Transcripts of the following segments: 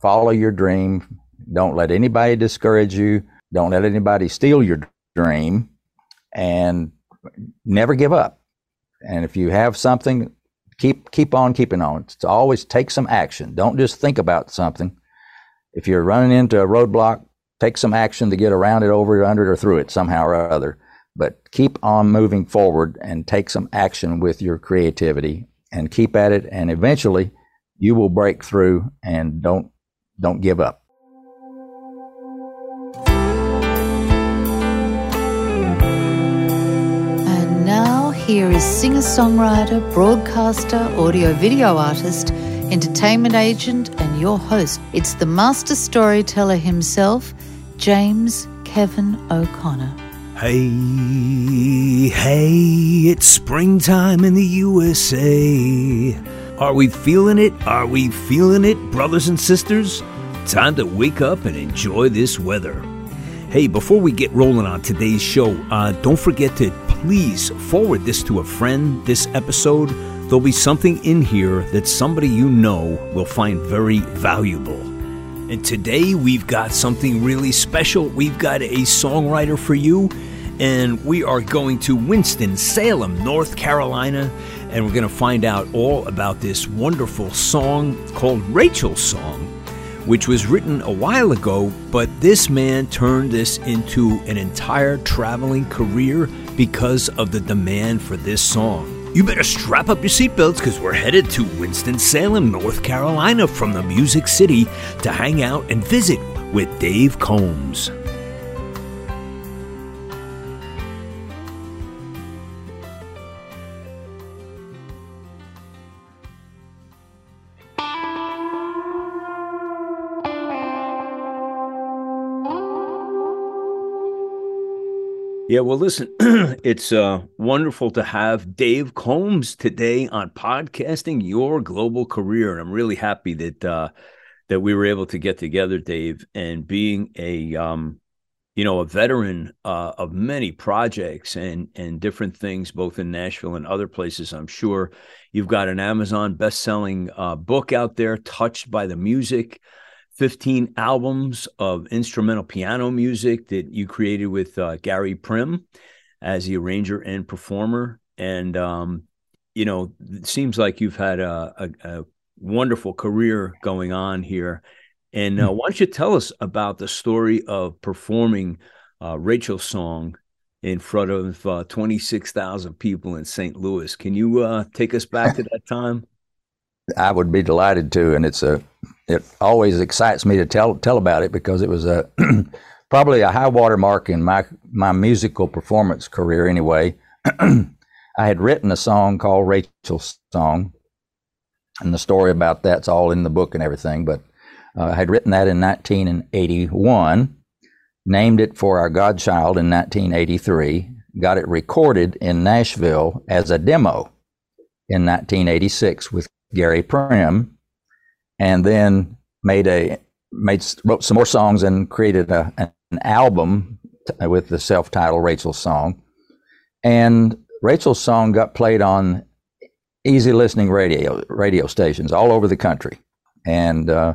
follow your dream. Don't let anybody discourage you. Don't let anybody steal your dream and never give up. And if you have something, keep keep on keeping on. It's always take some action. Don't just think about something. If you're running into a roadblock, take some action to get around it, over it, under it, or through it somehow or other. But keep on moving forward and take some action with your creativity and keep at it. And eventually, you will break through. And don't don't give up. And now here is singer-songwriter, broadcaster, audio-video artist, entertainment agent, and your host. It's the master storyteller himself, James Kevin O'Connor. Hey, hey, it's springtime in the USA. Are we feeling it? Are we feeling it, brothers and sisters? Time to wake up and enjoy this weather. Hey, before we get rolling on today's show, uh, don't forget to please forward this to a friend, this episode. There'll be something in here that somebody you know will find very valuable. And today we've got something really special. We've got a songwriter for you, and we are going to Winston-Salem, North Carolina, and we're going to find out all about this wonderful song called Rachel's Song, which was written a while ago, but this man turned this into an entire traveling career because of the demand for this song. You better strap up your seatbelts because we're headed to Winston-Salem, North Carolina from the Music City to hang out and visit with Dave Combs. Yeah, well, listen, it's uh, wonderful to have Dave Combs today on podcasting your global career, and I'm really happy that uh, that we were able to get together, Dave. And being a um, you know a veteran uh, of many projects and and different things, both in Nashville and other places, I'm sure you've got an Amazon best-selling uh, book out there, "Touched by the Music." 15 albums of instrumental piano music that you created with uh, Gary Prim as the arranger and performer. And, um, you know, it seems like you've had a, a, a wonderful career going on here. And uh, why don't you tell us about the story of performing uh, Rachel's song in front of uh, 26,000 people in St. Louis? Can you uh, take us back to that time? I would be delighted to, and it's a it always excites me to tell tell about it because it was a probably a high water mark in my my musical performance career. Anyway, I had written a song called Rachel's Song, and the story about that's all in the book and everything. But uh, I had written that in 1981, named it for our godchild in 1983, got it recorded in Nashville as a demo in 1986 with Gary Prim, and then made a made wrote some more songs and created a, an album with the self-titled Rachel's song. And Rachel's song got played on easy listening radio radio stations all over the country, and uh,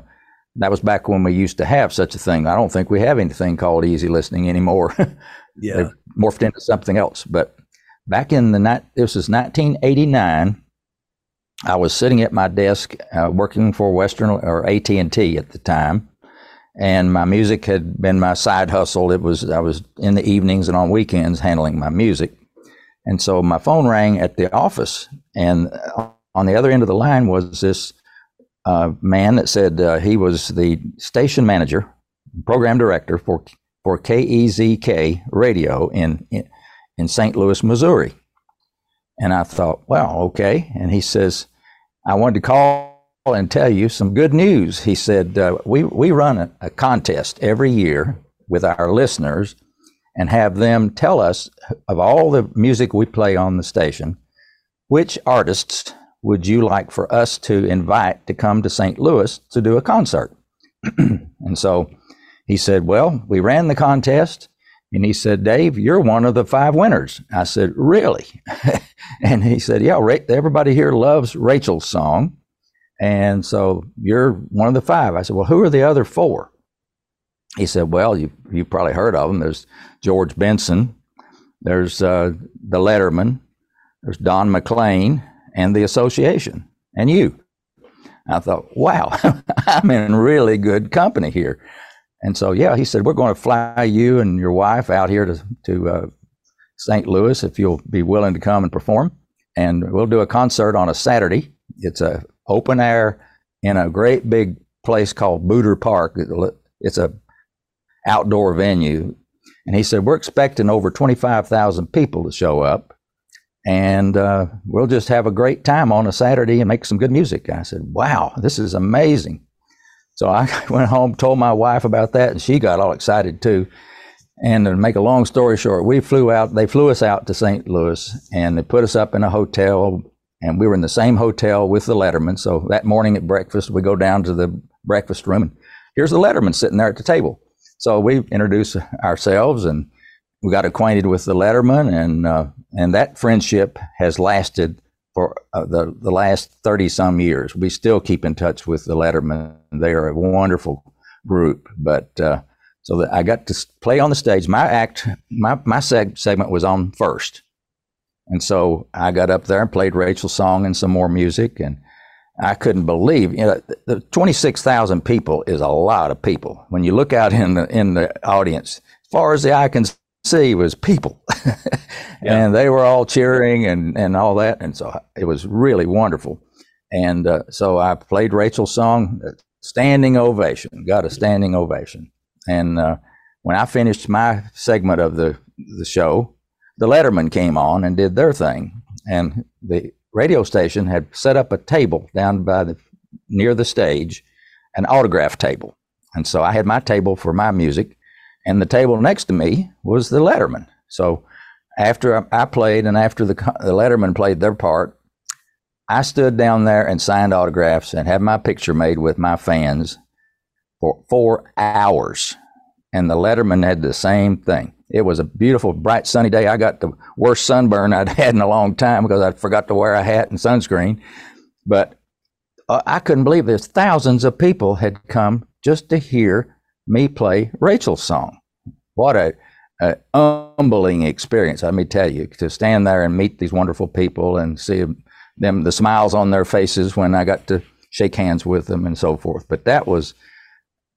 that was back when we used to have such a thing. I don't think we have anything called easy listening anymore. yeah, They've morphed into something else. But back in the night, this was 1989 I was sitting at my desk uh, working for Western or AT and T at the time, and my music had been my side hustle. It was I was in the evenings and on weekends handling my music, and so my phone rang at the office, and on the other end of the line was this uh, man that said uh, he was the station manager, program director for for KEZK radio in, in in St. Louis, Missouri. And I thought, well, okay. And he says, I wanted to call and tell you some good news. He said, uh, we, we run a, a contest every year with our listeners and have them tell us of all the music we play on the station, which artists would you like for us to invite to come to St. Louis to do a concert? and so he said, Well, we ran the contest. And he said, Dave, you're one of the five winners. I said, Really? and he said, Yeah, everybody here loves Rachel's song. And so you're one of the five. I said, Well, who are the other four? He said, Well, you, you've probably heard of them. There's George Benson, there's uh, the Lettermen, there's Don McLean, and the Association, and you. I thought, wow, I'm in really good company here. And so, yeah, he said, we're going to fly you and your wife out here to, to uh, St. Louis if you'll be willing to come and perform. And we'll do a concert on a Saturday. It's a open air in a great big place called Booter Park. It's a outdoor venue. And he said, we're expecting over 25,000 people to show up and uh, we'll just have a great time on a Saturday and make some good music. I said, wow, this is amazing. So I went home, told my wife about that, and she got all excited too. And to make a long story short, we flew out, they flew us out to St. Louis and they put us up in a hotel. And we were in the same hotel with the Lettermen. So that morning at breakfast, we go down to the breakfast room and here's the Lettermen sitting there at the table. So we introduced ourselves and we got acquainted with the Lettermen, and uh, and that friendship has lasted for uh, the the last thirty some years. We still keep in touch with the Lettermen. They are a wonderful group. But uh, so that I got to play on the stage. My act, my my seg- segment was on first, and so I got up there and played Rachel's song and some more music, and I couldn't believe you know the twenty six thousand people is a lot of people. When you look out in the in the audience, as far as the eye can see was people. yeah. And they were all cheering and, and all that. And so it was really wonderful. And uh, so I played Rachel's song, uh, standing ovation, got a standing ovation. And uh, when I finished my segment of the, the show, the Lettermen came on and did their thing. And the radio station had set up a table down by the near the stage, an autograph table. And so I had my table for my music and the table next to me was the Lettermen. So after I played and after the, the Lettermen played their part, I stood down there and signed autographs and had my picture made with my fans for four hours. And the Lettermen had the same thing. It was a beautiful, bright, sunny day. I got the worst sunburn I'd had in a long time because I forgot to wear a hat and sunscreen. But uh, I couldn't believe this. Thousands of people had come just to hear me play Rachel's song. What a, a, humbling experience, let me tell you, to stand there and meet these wonderful people and see them, the smiles on their faces when I got to shake hands with them and so forth. But that was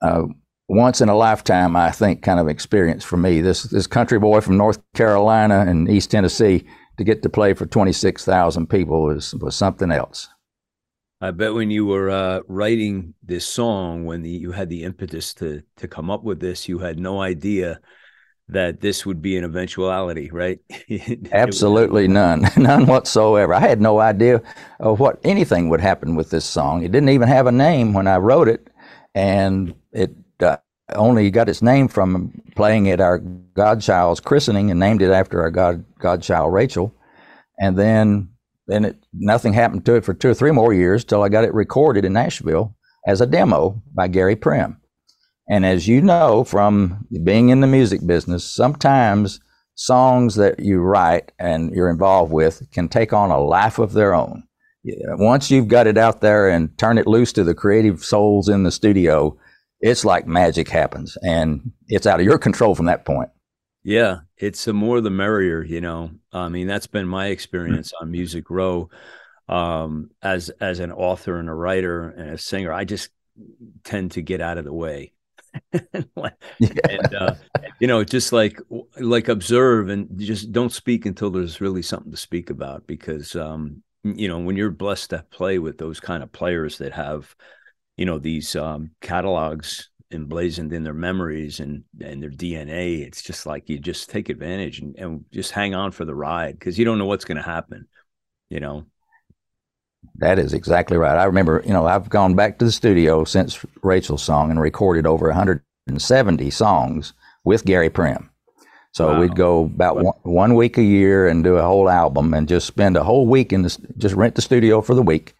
uh, once in a lifetime, I think, kind of experience for me. This this country boy from North Carolina and East Tennessee to get to play for twenty six thousand people was was something else. I bet when you were uh, writing this song, when the, you had the impetus to to come up with this, you had no idea that this would be an eventuality, right? Absolutely none, none whatsoever. I had no idea of what anything would happen with this song. It didn't even have a name when I wrote it, and it uh, only got its name from playing at our godchild's christening and named it after our god godchild Rachel, and then then it nothing happened to it for two or three more years till I got it recorded in Nashville as a demo by Gary Prim. And as you know from being in the music business, sometimes songs that you write and you're involved with can take on a life of their own. Once you've got it out there and turn it loose to the creative souls in the studio, it's like magic happens and it's out of your control from that point. Yeah, it's the more the merrier, you know. I mean, that's been my experience on Music Row um, as as an author and a writer and a singer. I just tend to get out of the way. and uh, you know, just like like observe and just don't speak until there's really something to speak about. Because um, you know, when you're blessed to play with those kind of players that have, you know, these um, catalogs emblazoned in their memories and and their DNA. It's just like you just take advantage and, and just hang on for the ride because you don't know what's going to happen. You know. That is exactly right. I remember, you know, I've gone back to the studio since Rachel's song and recorded over 170 songs with Gary Prim. So wow. we'd go about one, one, week a year and do a whole album and just spend a whole week in the, just rent the studio for the week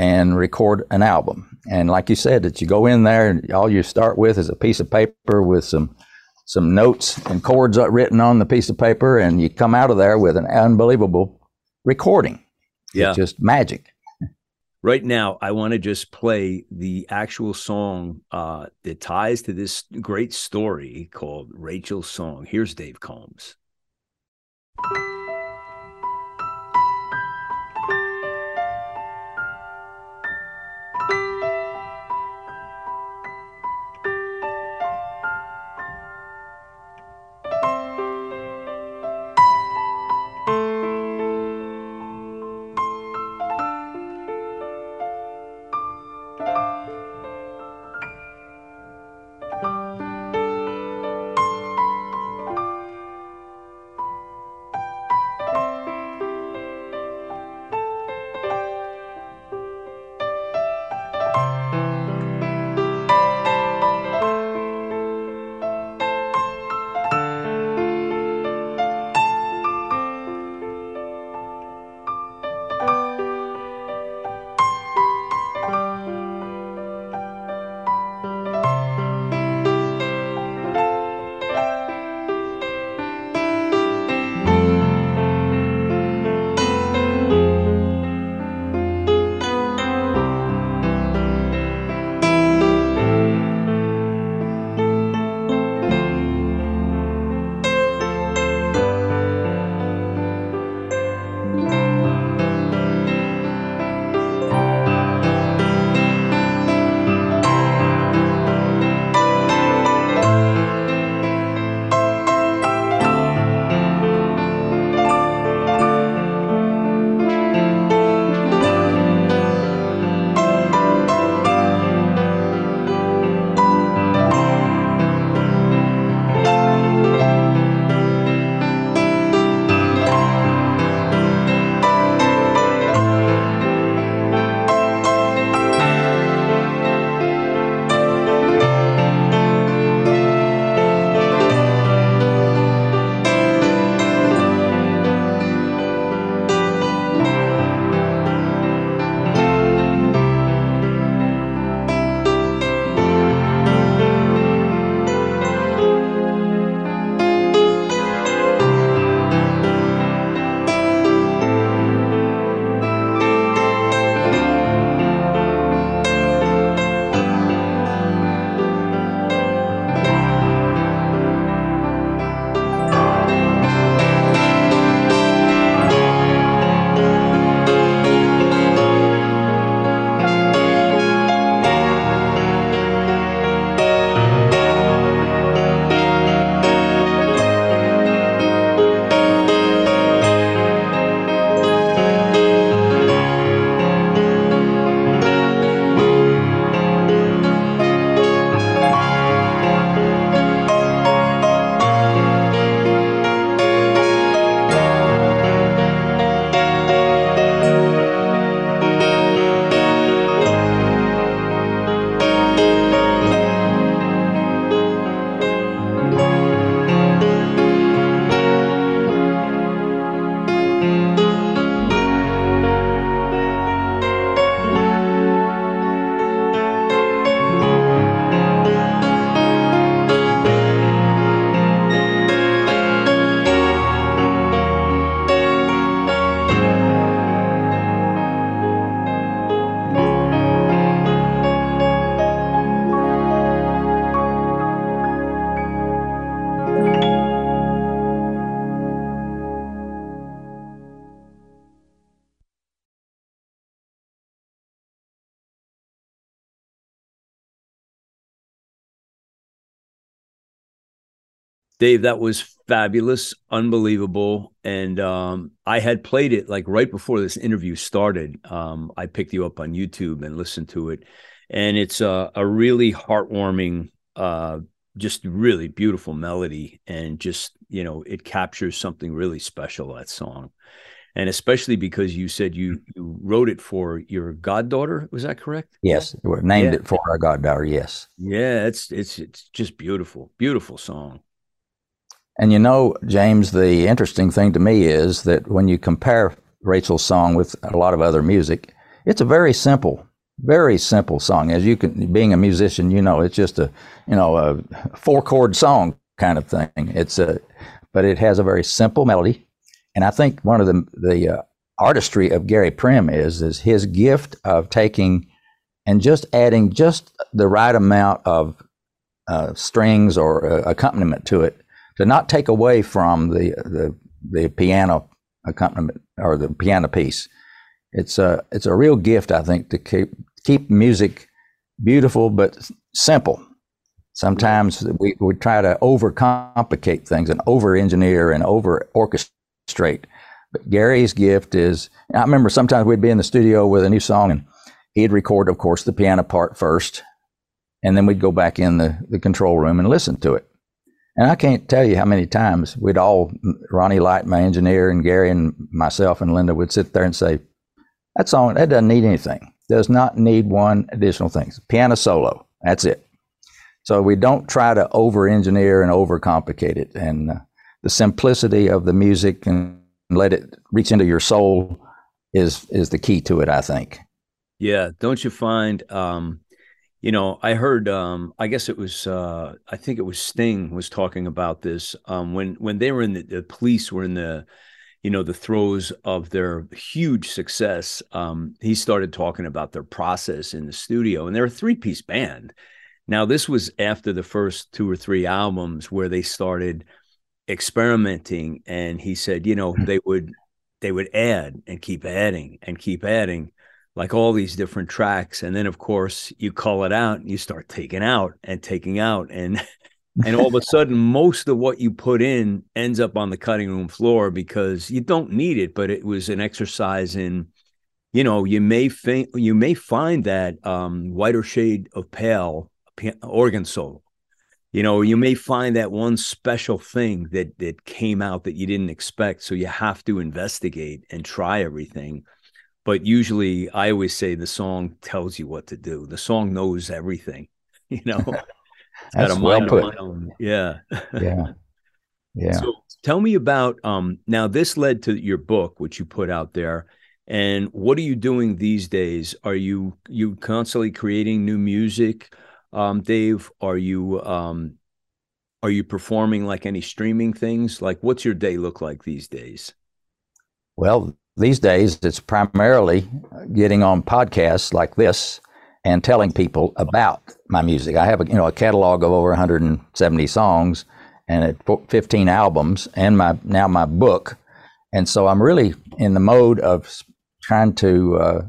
and record an album. And like you said, that you go in there and all you start with is a piece of paper with some some notes and chords written on the piece of paper, and you come out of there with an unbelievable recording. Yeah, it's just magic. right now i want to just play the actual song uh, that ties to this great story called rachel's song here's dave combs Dave, that was fabulous, unbelievable. And um, I had played it like right before this interview started. Um, I picked you up on YouTube and listened to it. And it's a, a really heartwarming, uh, just really beautiful melody. And just, you know, it captures something really special, that song. And especially because you said you, you wrote it for your goddaughter. Was that correct? Yes. Named yeah. it for our goddaughter. Yes. Yeah. It's, it's, it's just beautiful, beautiful song. And you know, James, the interesting thing to me is that when you compare Rachel's song with a lot of other music, it's a very simple, very simple song. As you can, being a musician, you know, it's just a, you know, a four chord song kind of thing. It's a, but it has a very simple melody. And I think one of the, the uh, artistry of Gary Prim is is his gift of taking and just adding just the right amount of uh, strings or uh, accompaniment to it to not take away from the the, the piano accompaniment or the piano piece. It's a it's a real gift, I think, to keep keep music beautiful but simple. Sometimes we, we try to overcomplicate things and over engineer and over orchestrate. But Gary's gift is I remember sometimes we'd be in the studio with a new song and he'd record, of course, the piano part first, and then we'd go back in the, the control room and listen to it. And I can't tell you how many times we'd all, Ronnie Light, my engineer, and Gary and myself and Linda would sit there and say, that song, that doesn't need anything. Does not need one additional thing. Piano solo. That's it. So we don't try to over engineer and overcomplicate it. And uh, the simplicity of the music and let it reach into your soul is is the key to it, I think. Yeah, don't you find um you know, I heard um I guess it was uh I think it was Sting was talking about this um when when they were in the, the police were in the you know the throes of their huge success um he started talking about their process in the studio and they're a three-piece band. Now this was after the first two or three albums where they started experimenting and he said, you know, they would they would add and keep adding and keep adding like all these different tracks and then of course you call it out and you start taking out and taking out and and all of a sudden most of what you put in ends up on the cutting room floor because you don't need it but it was an exercise in you know you may think you may find that um, whiter shade of pale organ solo you know you may find that one special thing that that came out that you didn't expect so you have to investigate and try everything but usually I always say the song tells you what to do. The song knows everything, you know. That's well put. Yeah. yeah. Yeah. So tell me about um now this led to your book which you put out there and what are you doing these days? Are you you constantly creating new music? Um Dave, are you um are you performing like any streaming things? Like what's your day look like these days? Well, these days, it's primarily getting on podcasts like this and telling people about my music. I have a, you know a catalog of over 170 songs and 15 albums and my now my book, and so I'm really in the mode of trying to uh,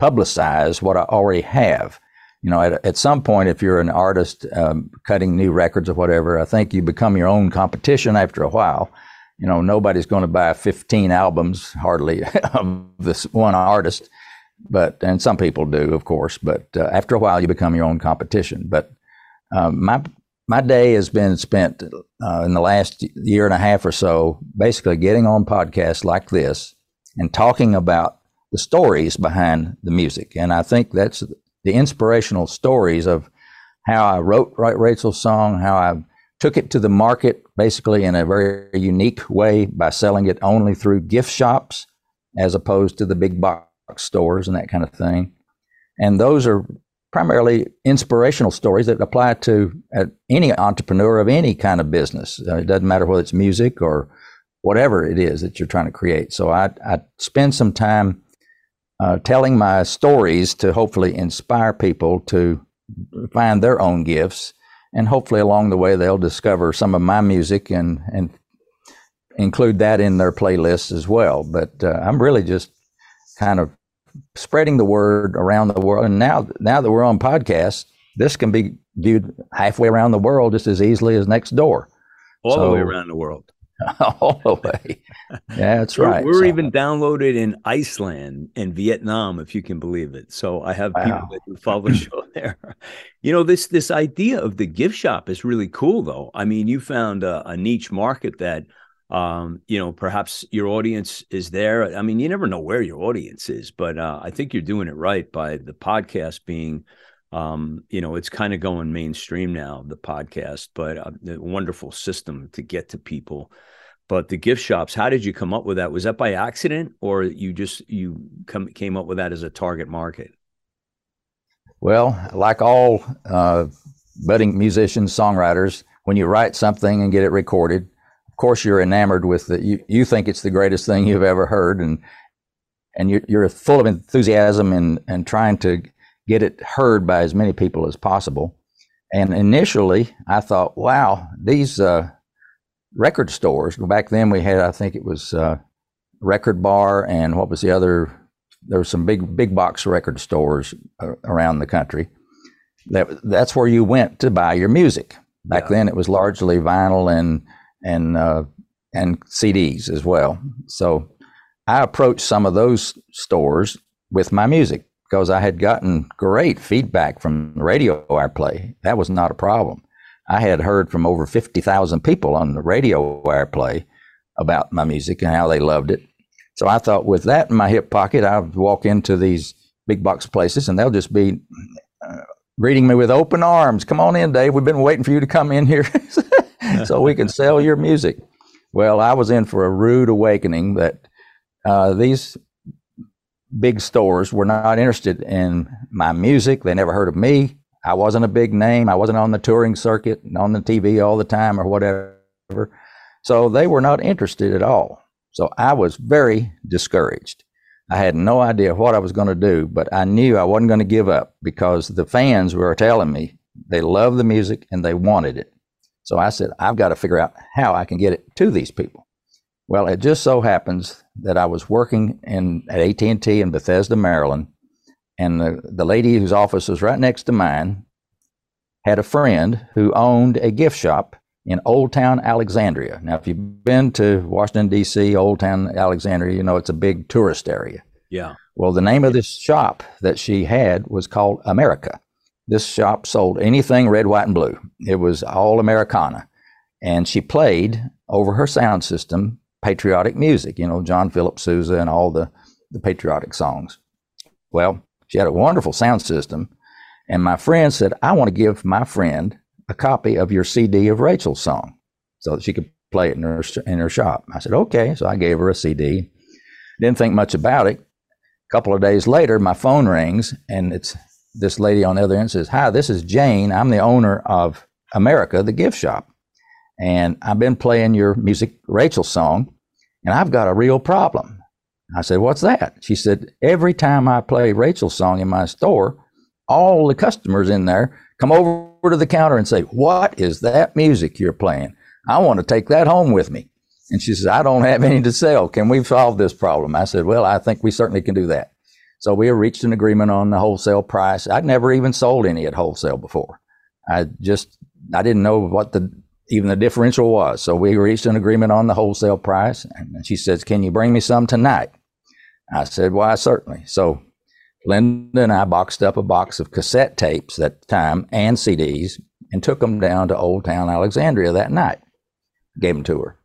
publicize what I already have. You know, at, at some point, if you're an artist um, cutting new records or whatever, I think you become your own competition after a while you know, nobody's going to buy 15 albums hardly of this one artist, but and some people do, of course. But uh, after a while, you become your own competition. But um, my my day has been spent uh, in the last year and a half or so, basically getting on podcasts like this and talking about the stories behind the music. And I think that's the inspirational stories of how I wrote Rachel's song, how I took it to the market basically in a very unique way by selling it only through gift shops as opposed to the big box stores and that kind of thing. And those are primarily inspirational stories that apply to uh, any entrepreneur of any kind of business. Uh, it doesn't matter whether it's music or whatever it is that you're trying to create. So I, I spend some time uh, telling my stories to hopefully inspire people to find their own gifts and hopefully along the way they'll discover some of my music and and include that in their playlists as well. But uh, I'm really just kind of spreading the word around the world. And now now that we're on podcast, this can be viewed halfway around the world just as easily as next door. All so, the way around the world. all the way. Yeah, that's we're, right. We're so, even downloaded in Iceland and Vietnam, if you can believe it. So I have people wow. that follow the show there. You know, this this idea of the gift shop is really cool, though. I mean, you found a, a niche market that, um, you know, perhaps your audience is there. I mean, you never know where your audience is, but uh, I think you're doing it right by the podcast being um, you know, it's kind of going mainstream now, the podcast, but uh, a wonderful system to get to people. But the gift shops, how did you come up with that? Was that by accident, or you just you come came up with that as a target market? Well, like all uh, budding musicians, songwriters, when you write something and get it recorded, of course you're enamored with it. You you think it's the greatest thing you've ever heard, and and you're, you're full of enthusiasm and, and trying to get it heard by as many people as possible. And initially, I thought, wow, these uh, record stores. Back then, we had, I think it was uh, Record Bar, and what was the other? There were some big big box record stores uh, around the country. That that's where you went to buy your music. Back yeah. then, it was largely vinyl and and uh, and CDs as well. So I approached some of those stores with my music because I had gotten great feedback from the radio I play. That was not a problem. I had heard from over 50,000 people on the radio I play about my music and how they loved it. So I thought with that in my hip pocket, I'd walk into these big box places and they'll just be uh, greeting me with open arms. Come on in, Dave. We've been waiting for you to come in here so we can sell your music. Well, I was in for a rude awakening that uh, these big stores were not interested in my music. They never heard of me. I wasn't a big name. I wasn't on the touring circuit, and on the TV all the time or whatever. So they were not interested at all. So I was very discouraged. I had no idea what I was going to do, but I knew I wasn't going to give up because the fans were telling me they loved the music and they wanted it. So I said, I've got to figure out how I can get it to these people. Well, it just so happens that I was working in at AT&T in Bethesda, Maryland, and the, the lady whose office was right next to mine had a friend who owned a gift shop in Old Town Alexandria. Now, if you've been to Washington, D.C., Old Town Alexandria, you know it's a big tourist area. Yeah. Well, the name of this shop that she had was called America. This shop sold anything red, white, and blue. It was all Americana. And she played over her sound system patriotic music, you know, John Philip Sousa and all the, the patriotic songs. Well, she had a wonderful sound system. And my friend said, I want to give my friend a copy of your CD of Rachel's song so that she could play it in her, in her shop. I said, okay. So I gave her a CD. Didn't think much about it. A couple of days later, my phone rings and it's this lady on the other end says, Hi, this is Jane. I'm the owner of America, the gift shop. And I've been playing your music, Rachel's song, and I've got a real problem. I said, What's that? She said, Every time I play Rachel's song in my store, all the customers in there come over to the counter and say, What is that music you're playing? I want to take that home with me. And she says, I don't have any to sell. Can we solve this problem? I said, Well, I think we certainly can do that. So we reached an agreement on the wholesale price. I'd never even sold any at wholesale before. I just I didn't know what the even the differential was. So we reached an agreement on the wholesale price. And she says, Can you bring me some tonight? I said, Why, certainly. So Linda and I boxed up a box of cassette tapes at the time and CDs and took them down to Old Town Alexandria that night. Gave them to her.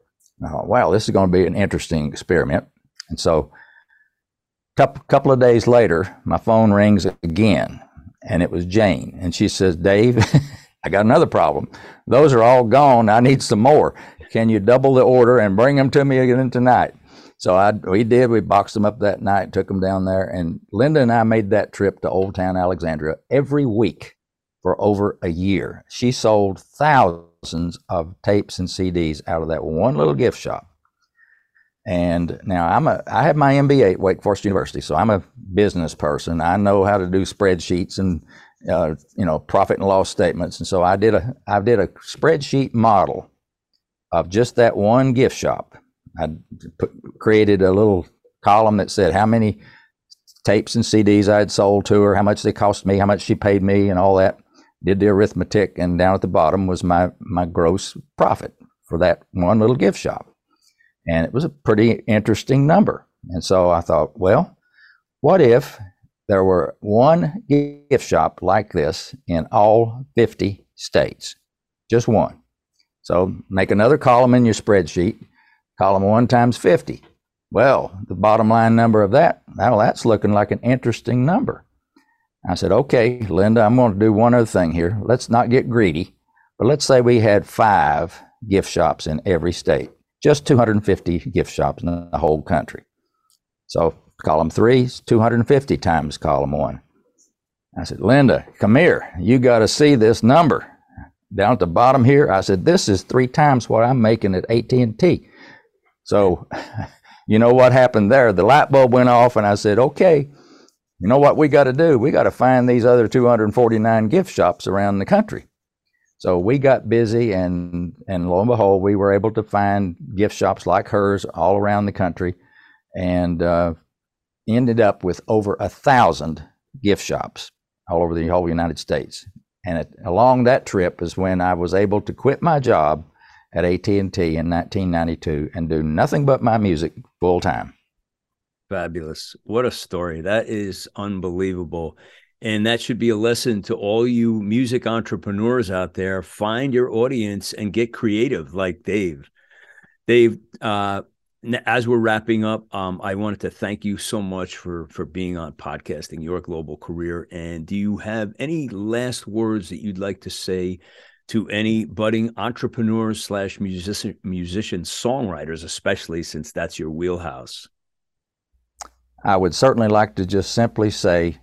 I thought, wow, this is going to be an interesting experiment. And so a couple of days later, my phone rings again, and it was Jane. And she says, Dave, I got another problem. Those are all gone. I need some more. Can you double the order and bring them to me again tonight? So I, we did. We boxed them up that night, took them down there, and Linda and I made that trip to Old Town Alexandria every week for over a year. She sold thousands of tapes and CDs out of that one little gift shop. And now I'm a I have my MBA at Wake Forest University, so I'm a business person. I know how to do spreadsheets and uh, you know profit and loss statements, and so I did a I did a spreadsheet model of just that one gift shop. I put, created a little column that said how many tapes and CDs I had sold to her, how much they cost me, how much she paid me, and all that. Did the arithmetic, and down at the bottom was my my gross profit for that one little gift shop. And it was a pretty interesting number. And so I thought, well, what if there were one gift shop like this in all 50 states? Just one. So make another column in your spreadsheet, column one times 50. Well, the bottom line number of that, now that's looking like an interesting number. I said, okay, Linda, I'm going to do one other thing here. Let's not get greedy, but let's say we had five gift shops in every state just 250 gift shops in the whole country. So column three is 250 times column one. I said, Linda, come here. You got to see this number down at the bottom here. I said, this is three times what I'm making at AT&T. So you know what happened there? The light bulb went off, and I said, okay, you know what we got to do? We got to find these other 249 gift shops around the country. So we got busy, and and lo and behold, we were able to find gift shops like hers all around the country, and uh, ended up with over a thousand gift shops all over the whole United States. And it, along that trip is when I was able to quit my job at AT&T in 1992 and do nothing but my music full time. Fabulous. What a story. That is unbelievable. And that should be a lesson to all you music entrepreneurs out there. Find your audience and get creative like Dave. Dave, uh, as we're wrapping up, um, I wanted to thank you so much for for being on podcasting your global career. And do you have any last words that you'd like to say to any budding entrepreneurs slash musician musicians, songwriters, especially since that's your wheelhouse? I would certainly like to just simply say,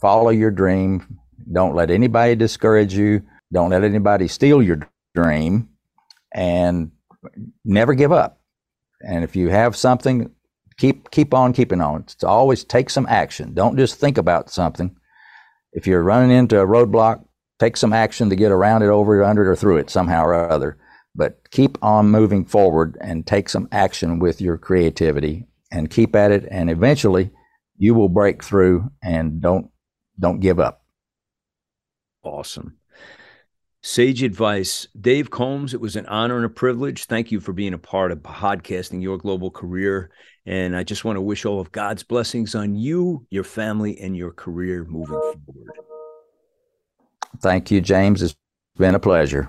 follow your dream. Don't let anybody discourage you. Don't let anybody steal your dream, and never give up and if you have something, keep keep on keeping on. It's always take some action. Don't just think about something. If you're running into a roadblock, take some action to get around it, over it, under it, or through it somehow or other. But keep on moving forward and take some action with your creativity and keep at it. And eventually, you will break through. And don't don't give up. Awesome. Sage advice. Dave Combs, it was an honor and a privilege. Thank you for being a part of podcasting your global career. And I just want to wish all of God's blessings on you, your family, and your career moving forward. Thank you, James. It's been a pleasure.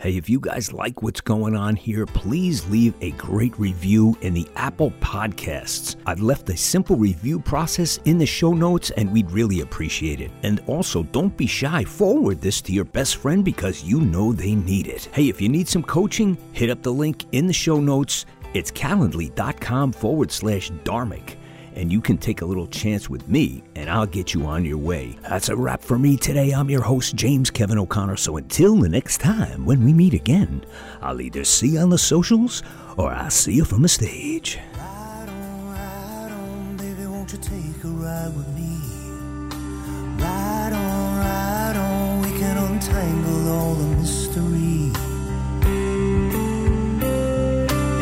Hey, if you guys like what's going on here, please leave a great review in the Apple Podcasts. I've left a simple review process in the show notes and we'd really appreciate it. And also, don't be shy, forward this to your best friend because you know they need it. Hey, if you need some coaching, hit up the link in the show notes. It's calendly.com forward slash dharmic and you can take a little chance with me, and I'll get you on your way. That's a wrap for me today. I'm your host, James Kevin O'Connor. So until the next time when we meet again, I'll either see you on the socials or I'll see you from the stage. Ride on, ride on, baby, won't you take a ride with me? Ride on, ride on, we can untangle all the mystery.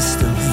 system